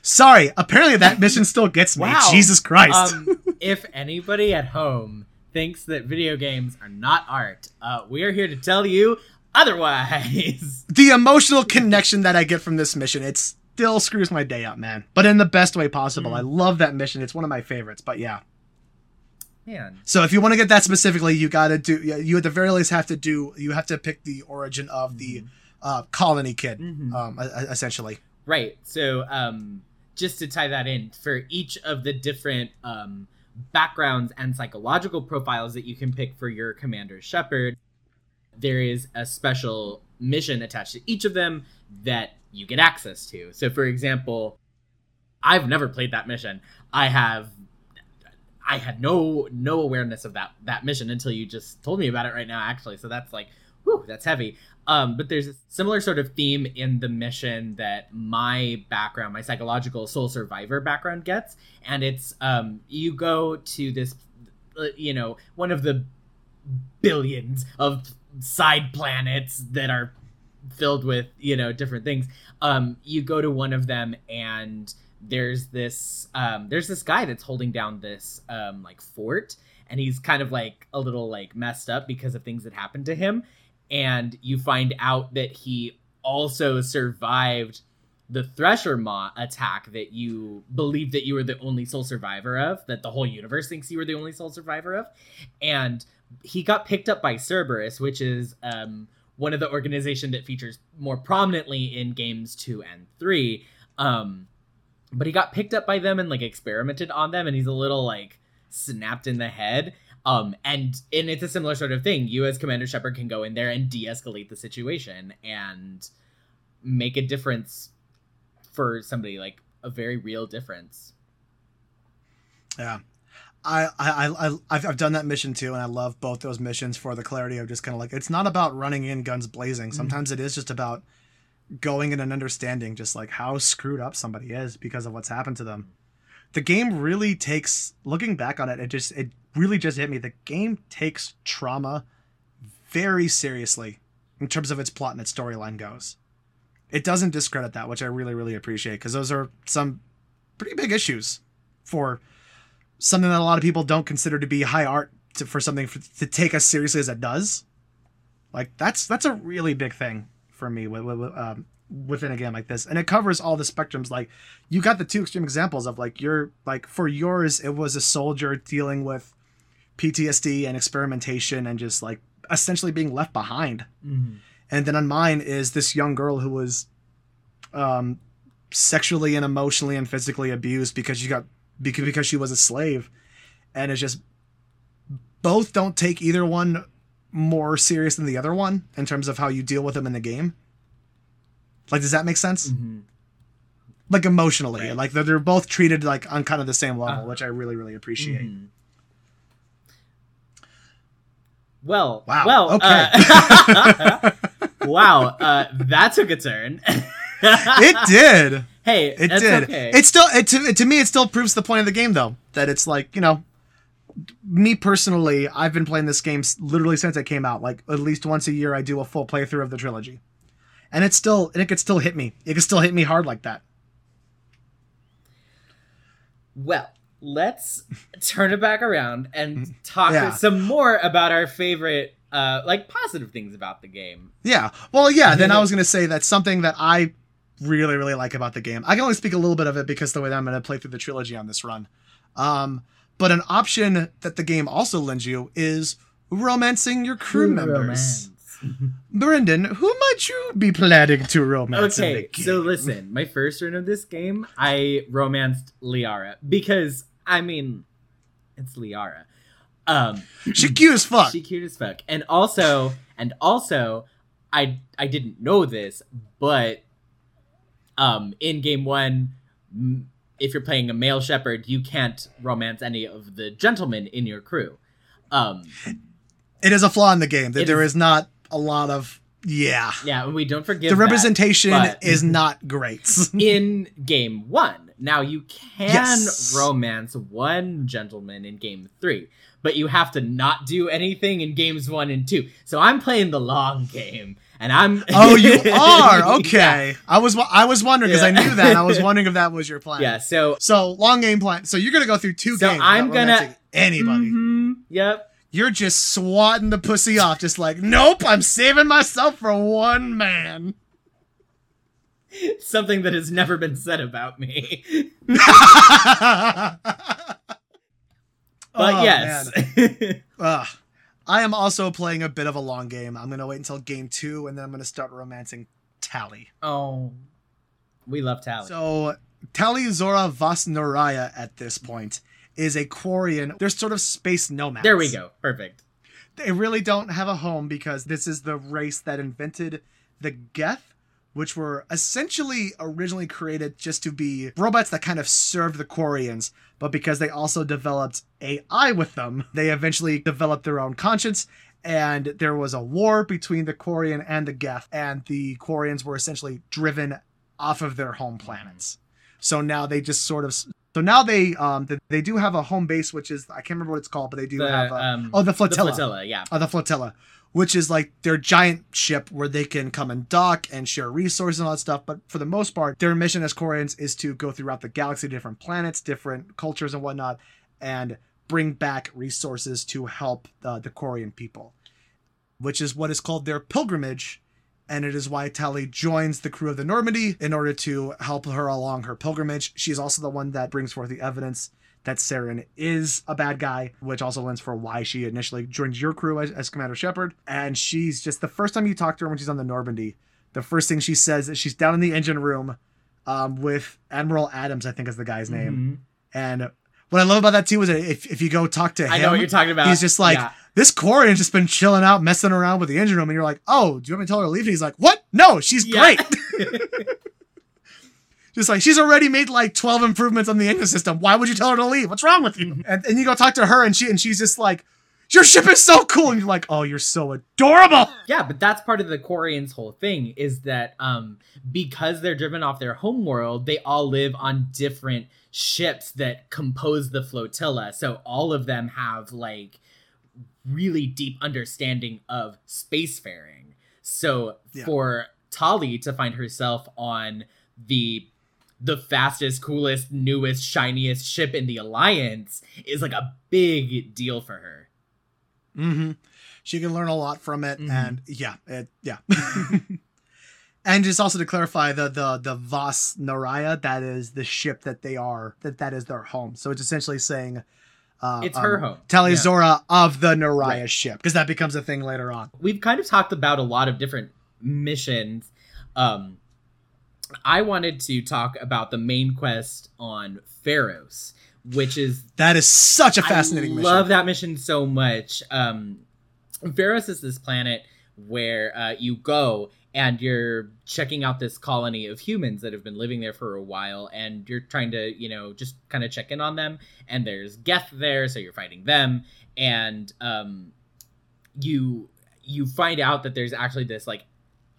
A: Sorry, apparently that mission still gets me.
B: Wow.
A: Jesus Christ.
B: Um, if anybody at home thinks that video games are not art, uh, we are here to tell you otherwise.
A: the emotional connection that I get from this mission, it still screws my day up, man. But in the best way possible.
B: Mm.
A: I love that mission. It's one of my favorites. But yeah.
B: Man,
A: So if you want to get that specifically, you got to do. You at the very least have to do. You have to pick the origin of the uh, colony kid,
B: Mhm.
A: um, essentially.
B: Right. So, um, just to tie that in, for each of the different um, backgrounds and psychological profiles that you can pick for your commander Shepard, there is a special mission attached to each of them that you get access to. So, for example, I've never played that mission. I have I had no no awareness of that that mission until you just told me about it right now actually. So that's like whew, that's heavy. Um, but there's a similar sort of theme in the mission that my background, my psychological soul survivor background gets, and it's um, you go to this, uh, you know, one of the billions of side planets that are filled with you know different things. Um, you go to one of them and there's this um, there's this guy that's holding down this um, like fort. And he's kind of like a little like messed up because of things that happened to him and you find out that he also survived the Thresher Maw attack that you believe that you were the only sole survivor of, that the whole universe thinks you were the only sole survivor of, and he got picked up by Cerberus, which is um, one of the organization that features more prominently in games two and three. Um, but he got picked up by them and like experimented on them, and he's a little like snapped in the head. Um, and and it's a similar sort of thing. You as Commander Shepard can go in there and de-escalate the situation and make a difference for somebody, like a very real difference.
A: Yeah. I, I, I, I've, I've done that mission too, and I love both those missions for the clarity of just kind of like it's not about running in guns blazing.
B: Mm-hmm.
A: Sometimes mm-hmm. it is just about going in and understanding just like how screwed up somebody is because of what's happened to them. The game really takes looking back on it, it just it really just hit me. The game takes trauma very seriously in terms of its plot and its storyline goes. It doesn't discredit that, which I really, really appreciate because those are some pretty big issues for something that a lot of people don't consider to be high art to, for something for, to take as seriously as it does. Like that's that's a really big thing for me with, with, um, within a game like this, and it covers all the spectrums. Like you got the two extreme examples of like your like for yours, it was a soldier dealing with PTSD and experimentation and just like essentially being left behind.
B: Mm-hmm.
A: And then on mine is this young girl who was um, sexually and emotionally and physically abused because she got because she was a slave, and it's just both don't take either one more serious than the other one in terms of how you deal with them in the game. Like, does that make sense?
B: Mm-hmm.
A: Like emotionally,
B: Right.
A: like they're, they're both treated like on kind of the same level,
B: Uh,
A: which I really really appreciate.
B: Mhm. Well,
A: Wow,
B: well,
A: okay.
B: uh, wow, uh, that took a turn.
A: it did.
B: Hey,
A: It
B: that's
A: did.
B: Okay.
A: It still it to, to me it still proves the point of the game though that it's like you know me personally I've been playing this game literally since it came out like at least once a year I do a full playthrough of the trilogy and it's still and it could still hit me it could still hit me hard like that
B: Well, let's turn it back around and talk
A: Yeah.
B: some more about our favorite, uh, like positive things about the game.
A: yeah well yeah then I was gonna say that's something that I really really like about the game I can only speak a little bit of it because the way that I'm gonna play through the trilogy on this run um but an option that the game also lends you is romancing your crew members. Brendan, who might you be planning to romance? in
B: Okay,
A: the game?
B: so listen, my first run of this game, I romanced Liara because I mean, it's Liara. Um,
A: she cute as fuck.
B: she cute as fuck, and also, and also, I I didn't know this, but um, in game one, if you're playing a male Shepard, you can't romance any of the gentlemen in your crew. Um,
A: it is a flaw in the game that there
B: is-
A: is not a lot of yeah.
B: yeah, we don't forgive
A: the representation
B: but-
A: is not great.
B: in game one. Now you can
A: Yes.
B: romance one gentleman in game three, but you have to not do anything in games one and two. So I'm playing the long game, and I'm.
A: oh, you are okay. I was I was wondering because I knew that. I was wondering if that was your plan.
B: Yeah. So.
A: So long game plan. So you're gonna go through two
B: So
A: games.
B: I'm gonna-
A: anybody.
B: Mhm, Yep.
A: You're just swatting the pussy off, just like nope. I'm saving myself for one man.
B: Something that has never been said about me. But
A: Oh,
B: yes.
A: I am also playing a bit of a long game. I'm gonna wait until game two, and then I'm gonna start romancing Tali.
B: oh. We love Tali.
A: So Tali'Zorah Vas Noraya at this point is a Quarian. They're sort of space nomads.
B: There we go. Perfect.
A: They really don't have a home because this is the race that invented the Geth, which were essentially originally created just to be robots that kind of served the Quarians, but because they also developed AI with them, they eventually developed their own conscience. And there was a war between the Quarian and the Geth, and the Quarians were essentially driven off of their home planets. So now they just sort of so now they um they do have a home base, which is I can't remember what it's called, but they do
B: The,
A: have a,
B: um,
A: oh the flotilla,
B: The flotilla, yeah.
A: oh the flotilla, which is like their giant ship where they can come and dock and share resources and all that stuff. But for the most part, their mission as Quarians is to go throughout the galaxy, different planets, different cultures and whatnot, and bring back resources to help uh, the Quarian people, which is what is called their pilgrimage and it is why Tali joins the crew of the Normandy in order to help her along her pilgrimage. She's also the one that brings forth the evidence that Saren is a bad guy, which also lends for why she initially joined your crew as, as Commander Shepard. And she's just the first time you talk to her when she's on the Normandy, the first thing she says is she's down in the engine room um, with Admiral Adams, I think is the guy's name.
B: Mhm.
A: And what I love about that too is that if, if you go talk to him,
B: I know what you're talking about.
A: he's just like,
B: Yeah.
A: This Quarian's just been chilling out, messing around with the engine room, and you're like, oh, do you want me to tell her to leave? And he's like, what? No, she's
B: Yeah.
A: great. just like she's already made like 12 improvements on the engine system. Why would you tell her to leave? What's wrong with
B: Mm-hmm.
A: you? And, and you go talk to her, and she and she's just like, your ship is so cool, and you're like, oh, you're so adorable.
B: Yeah, but that's part of the Quarians' whole thing is that um because they're driven off their home world, they all live on different ships that compose the flotilla. So all of them have like really deep understanding of spacefaring. So
A: Yeah.
B: for Tali to find herself on the the fastest, coolest, newest, shiniest ship in the alliance is like a big deal for her.
A: Mm-hmm. She can learn a lot from it,
B: Mhm.
A: and yeah, it, yeah. and just also to clarify, the the the Vas Naraya, that is the ship that they are, that that is their home. So it's essentially saying, uh,
B: It's her home.
A: Tali'Zorah of the Naraya
B: Right.
A: ship, because that becomes a thing later on.
B: we've kind of talked about a lot of different missions. Um, I wanted to talk about the main quest on Feros, which is
A: That is such a fascinating
B: I
A: mission.
B: love that mission so much. Um, Feros is this planet where uh, you go and you're checking out this colony of humans that have been living there for a while, and you're trying to, you know, just kind of check in on them. And there's Geth there, so you're fighting them, and um, you you find out that there's actually this like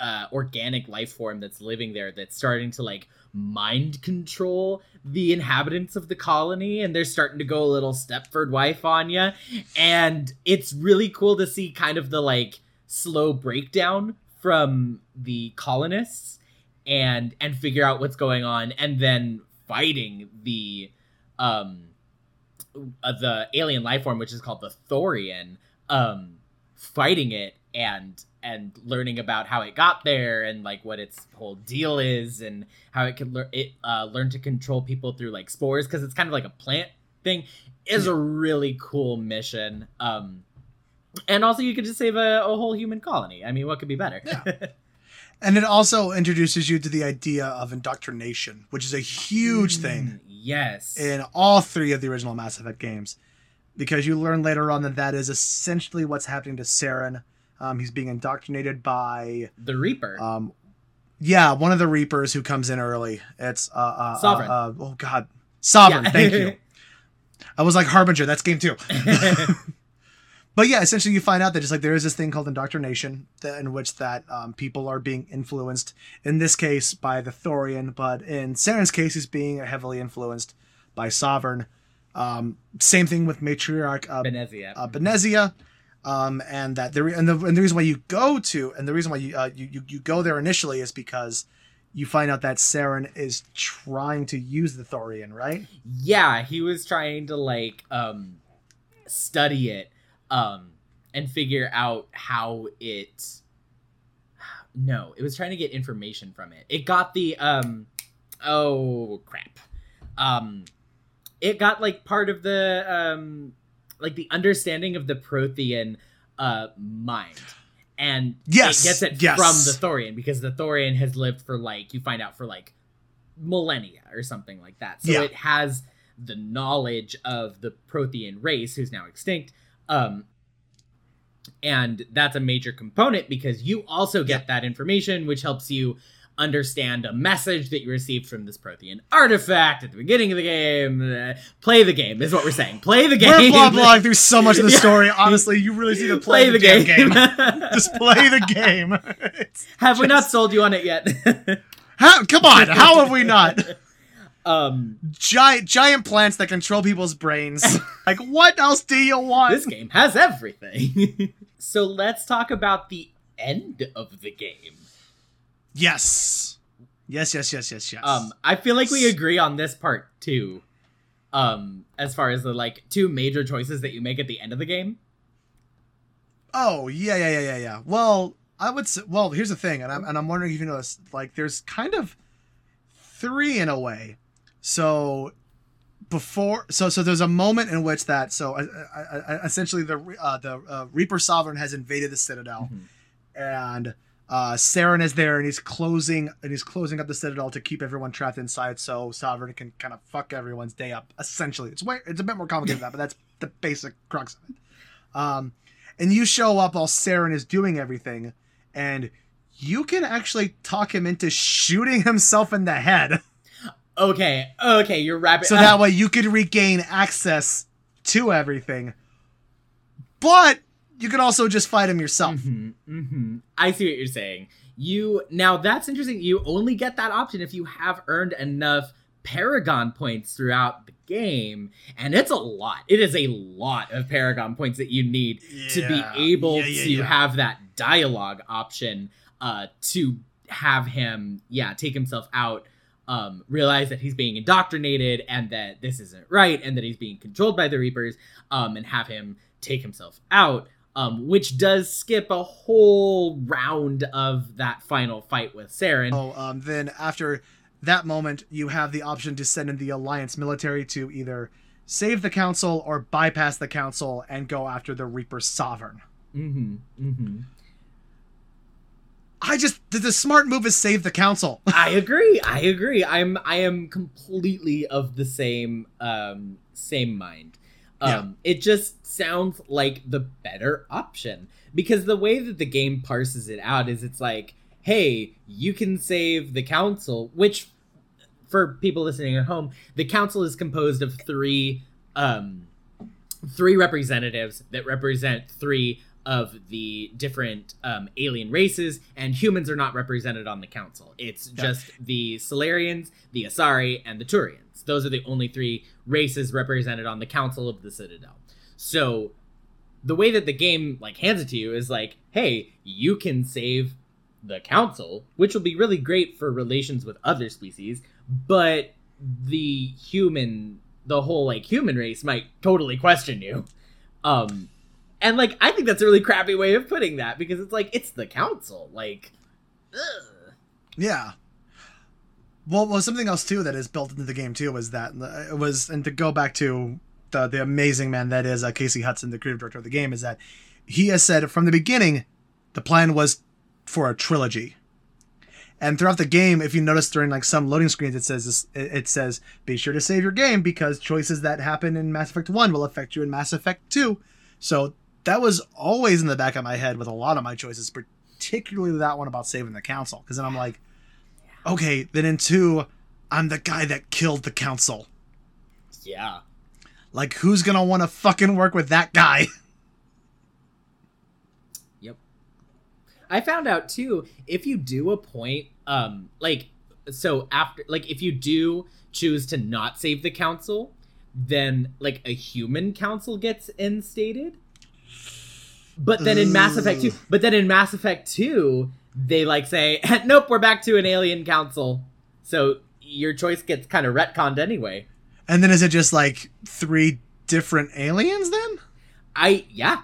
B: uh, organic life form that's living there that's starting to like mind control the inhabitants of the colony and they're starting to go a little Stepford wife on you and it's really cool to see kind of the like slow breakdown from the colonists and and figure out what's going on and then fighting the um uh, the alien life form which is called the Thorian um fighting it and and learning about how it got there and like what its whole deal is and how it can learn it uh, learn to control people through like spores because it's kind of like a plant thing is a really cool mission. Um and also you could just save a, a whole human colony i mean what could be better
A: Yeah. And it also introduces you to the idea of indoctrination, which is a huge thing
B: Mm, yes
A: in all three of the original Mass Effect games, because you learn later on that that is essentially what's happening to Saren. Um, he's being indoctrinated by,
B: the reaper
A: um, yeah, one of the Reapers who comes in early. It's uh, uh,
B: Sovereign.
A: Uh, uh, oh God, Sovereign.
B: Yeah.
A: Thank you. I was like Harbinger. That's game two. But yeah, essentially, you find out that just like there is this thing called indoctrination, that, in which that um, people are being influenced. In this case, by the Thorian, but in Saren's case, he's being heavily influenced by Sovereign. Um, same thing with Matriarch uh,
B: Benezia.
A: uh, Benezia, um, and that the re- and the and the reason why you go to and the reason why you uh, you, you you go there initially is because you find out that Saren is trying to use the Thorian, right?
B: yeah he was trying to like um study it um and figure out how it no it was trying to get information from it it got the um oh crap um it got like part of the um like the understanding of the prothean uh mind and
A: Yes,
B: it gets it
A: yes.
B: from the thorian because the thorian has lived for like you find out for like millennia or something like that. So
A: Yeah.
B: it has the knowledge of the Prothean race who's now extinct. Um, and that's a major component because you also get that information, which helps you understand a message that you received from this Prothean artifact at the beginning of the game. Uh, play the game is what we're saying. Play the game.
A: We're blah through so much of the
B: Yeah.
A: story. Honestly, you really need to play, the, damn game. Just play the game.
B: Have we not sold you on it yet?
A: How, come on, how have we not?
B: Um,
A: Giant giant plants that control people's brains. Like, what else do you want?
B: this game has everything. so let's talk about the end of the game.
A: Yes. Yes, yes, yes, yes, yes.
B: Um, I feel like we agree on this part too. Um, as far as the like two major choices that you make at the end of the game.
A: oh, yeah, yeah, yeah, yeah, yeah. Well, I would say, well, here's the thing, and I'm, and I'm wondering if you know this. Like, there's kind of three in a way. So, before, so, so there's a moment in which that, so uh, uh, uh, essentially the, uh, the uh, Reaper Sovereign has invaded the Citadel. and uh Saren is there and he's closing and he's closing up the citadel to keep everyone trapped inside so Sovereign can kind of fuck everyone's day up essentially. It's way it's a bit more complicated than that but that's the basic crux of it. Um and you show up while Saren is doing everything and you can actually talk him into shooting himself in the head
B: Okay, okay, you're rapid.
A: so that way you could regain access to everything but you can also just fight him yourself
B: hmm hmm I see what you're saying. You now that's interesting. You only get that option if you have earned enough Paragon points throughout the game, and it's a lot. It is a lot of Paragon points that you need to be able
A: Yeah, yeah,
B: to
A: yeah.
B: have that dialogue option uh, to have him, yeah, take himself out. Um, realize that he's being indoctrinated and that this isn't right and that he's being controlled by the Reapers, um, and have him take himself out um, which does skip a whole round of that final fight with Saren.
A: Um, then after that moment, you have the option to send in the Alliance military to either save the Council or bypass the Council and go after the Reaper Sovereign.
B: Mm-hmm. Mm-hmm.
A: I just the, the smart move is save the Council.
B: I agree. I agree. I'm I am completely of the same um same mind. Um it just sounds like the better option because the way that the game parses it out is it's like, "Hey, you can save the council," which for people listening at home, the council is composed of 3 um three representatives that represent three of the different um, alien races, and humans are not represented on the council. It's just the Salarians, the Asari, and the Turians. Those are the only three races represented on the council of the Citadel. So the way that the game like hands it to you is like, hey, you can save the council, which will be really great for relations with other species, but the human the whole like human race might totally question you. Um and like I think that's a really crappy way of putting that because it's like it's the council. Like ugh.
A: yeah. Well, well, something else too that is built into the game too was that uh, it was, and to go back to the the amazing man that is uh, Casey Hudson, the creative director of the game, is that he has said from the beginning the plan was for a trilogy. And throughout the game, if you notice during like some loading screens, it says it says be sure to save your game because choices that happen in Mass Effect One will affect you in Mass Effect Two. So that was always in the back of my head with a lot of my choices, particularly that one about saving the council. Because then I'm like, okay, then in two, I'm the guy that killed the council.
B: yeah.
A: Like, who's gonna want to fucking work with that guy?
B: Yep. I found out too if you do a point um like so after like if you do choose to not save the council then like a human council gets instated. But then in Mass Effect 2, but then in Mass Effect 2 they like say nope, we're back to an alien council. So your choice gets kind of retconned anyway.
A: And then is it just like three different aliens then?
B: I yeah.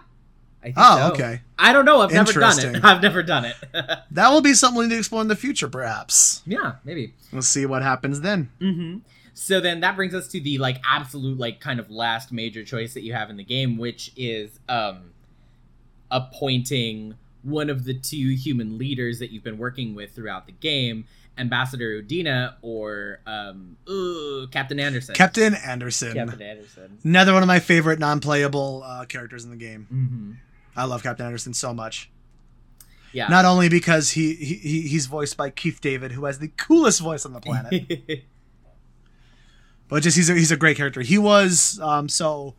B: I think
A: Oh,
B: so.
A: okay.
B: I don't know. I've never done it. I've never done it.
A: That will be something we need to explore in the future, perhaps.
B: yeah, maybe.
A: We'll see what happens then.
B: Mm-hmm. So then that brings us to the like absolute like kind of last major choice that you have in the game, which is um appointing one of the two human leaders that you've been working with throughout the game Ambassador Udina or um, ooh, Captain Anderson.
A: Captain Anderson.
B: Captain Anderson.
A: Another one of my favorite non-playable uh, characters in the game.
B: Mm-hmm.
A: I love Captain Anderson so much.
B: Yeah.
A: Not only because he, he he- he's voiced by Keith David, who has the coolest voice on the planet, but just he's a, he's a great character. He was um so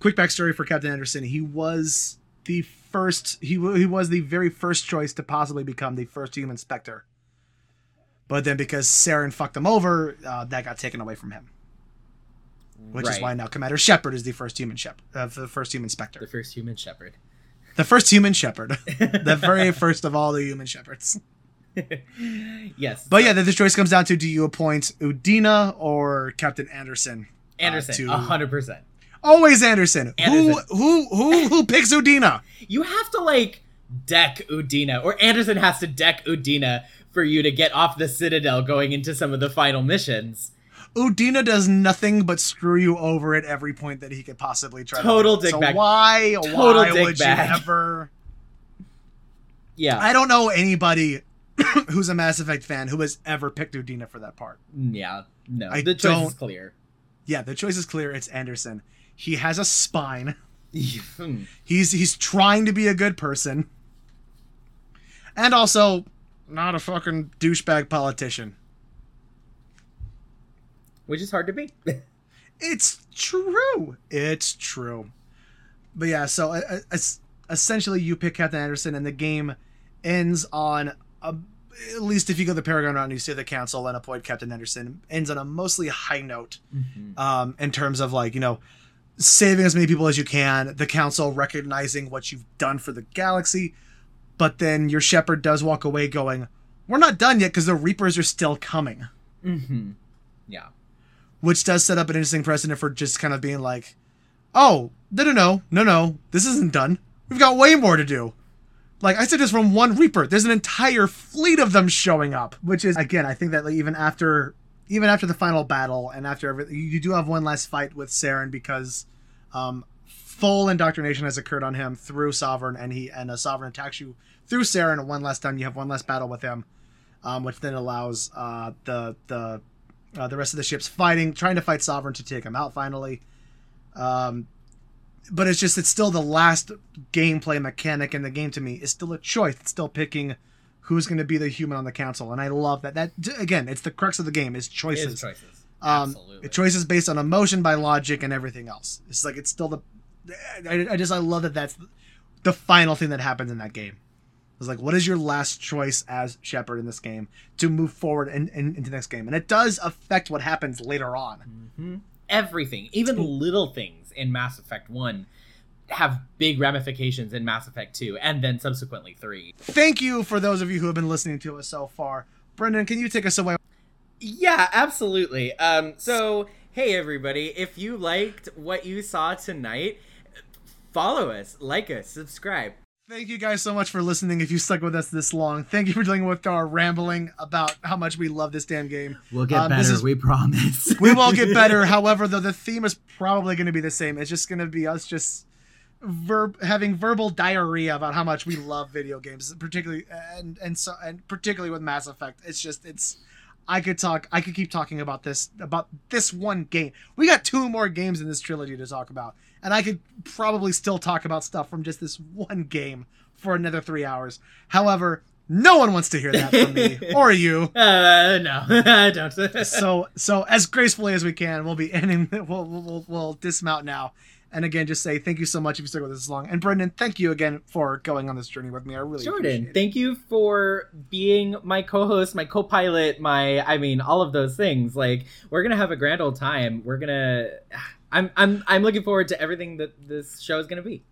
A: quick backstory for Captain Anderson. He was the first he he was the very first choice to possibly become the first human Spectre. But then because Saren fucked him over, uh, that got taken away from him. Which is why now Commander Shepard is the first human Shep- uh, the first human
B: the
A: Spectre.
B: first human shepherd.
A: The first human Shepherd. the very first of all the human shepherds.
B: yes.
A: But yeah, the, the choice comes down to do you appoint Udina or Captain Anderson? uh,
B: Anderson, hundred percent.
A: Always Anderson.
B: Anderson.
A: Who who who who picks Udina?
B: You have to like deck Udina, or Anderson has to deck Udina for you to get off the Citadel going into some of the final missions.
A: Udina does nothing but screw you over at every point that he could possibly try.
B: Total
A: to
B: dickbag.
A: So why
B: Total
A: why would
B: dickbag.
A: you ever?
B: Yeah,
A: I don't know anybody who's a Mass Effect fan who has ever picked Udina for that part.
B: yeah, no.
A: I
B: the choice is
A: don't-
B: clear.
A: Yeah, the choice is clear. It's Anderson. He has a spine. He's he's trying to be a good person, and also not a fucking douchebag politician.
B: Which is hard to be.
A: It's true. It's true. But yeah, so uh, uh, essentially, you pick Captain Anderson, and the game ends on a. At least if you go the Paragon route and you see the council and appoint Captain Anderson, ends on a mostly high note. um, in terms of like you know saving as many people as you can the council recognizing what you've done for the galaxy but then your Shepard does walk away going we're not done yet because the reapers are still coming
B: hmm Yeah.
A: which does set up an interesting precedent for just kind of being like oh no no no no no this isn't done we've got way more to do like i said just from one reaper. There's an entire fleet of them showing up which is again i think that like, even after even after the final battle and after everything you do have one last fight with Saren because um, full indoctrination has occurred on him through Sovereign and he and a Sovereign attacks you through Saren one last time you have one last battle with him um, which then allows uh, the the uh, the rest of the ships fighting trying to fight Sovereign to take him out finally. Um, but it's just it's still the last gameplay mechanic in the game to me is still a choice. It's still picking who's going to be the human on the council and i love that. That again it's the crux of the game is choices
B: is choices.
A: um
B: Absolutely.
A: choices based on emotion by logic and everything else. It's like it's still the i, I just i love that that's the final thing that happens in that game. It's like what is your last choice as Shepard in this game to move forward in, into the next game? And it does affect what happens later on.
B: Mhm. Everything, even little things in Mass Effect 1, have big ramifications in Mass Effect 2 and then subsequently 3.
A: thank you for those of you who have been listening to us so far brendan can you take us away
B: Yeah, absolutely. Um, so, hey everybody, if you liked what you saw tonight, follow us, like us, subscribe.
A: Thank you guys so much for listening. If you stuck with us this long, thank you for dealing with our rambling about how much we love this damn game.
B: We'll get
A: Um,
B: better,
A: is-
B: we promise.
A: We will get better. However, though, the theme is probably going to be the same. It's just going to be us just verb having verbal diarrhea about how much we love video games, particularly and and so and particularly with Mass Effect. It's just it's. I could talk. I could keep talking about this about this one game. We got two more games in this trilogy to talk about, and I could probably still talk about stuff from just this one game for another three hours. However, no one wants to hear that from me or you
B: uh, no, I don't.
A: so so as gracefully as we can, we'll be ending. We'll, we'll we'll dismount now, and again, just say thank you so much if you stuck with us this long. And Brendan, thank you again for going on this journey with me. I really
B: Jordan,
A: appreciate it.
B: thank you for being my co-host, my co-pilot, my I mean all of those things. Like we're going to have a grand old time. We're going to I'm I'm I'm looking forward to everything that this show is going to be.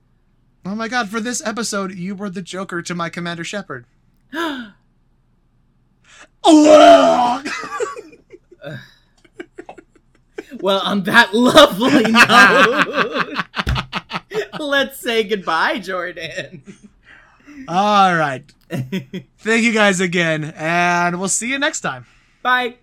A: Oh my god! For this episode, you were the Joker to my Commander Shepard. Oh!
B: Well, on that lovely note, let's say goodbye, Jordan.
A: All right. Thank you guys again, and we'll see you next time.
B: Bye.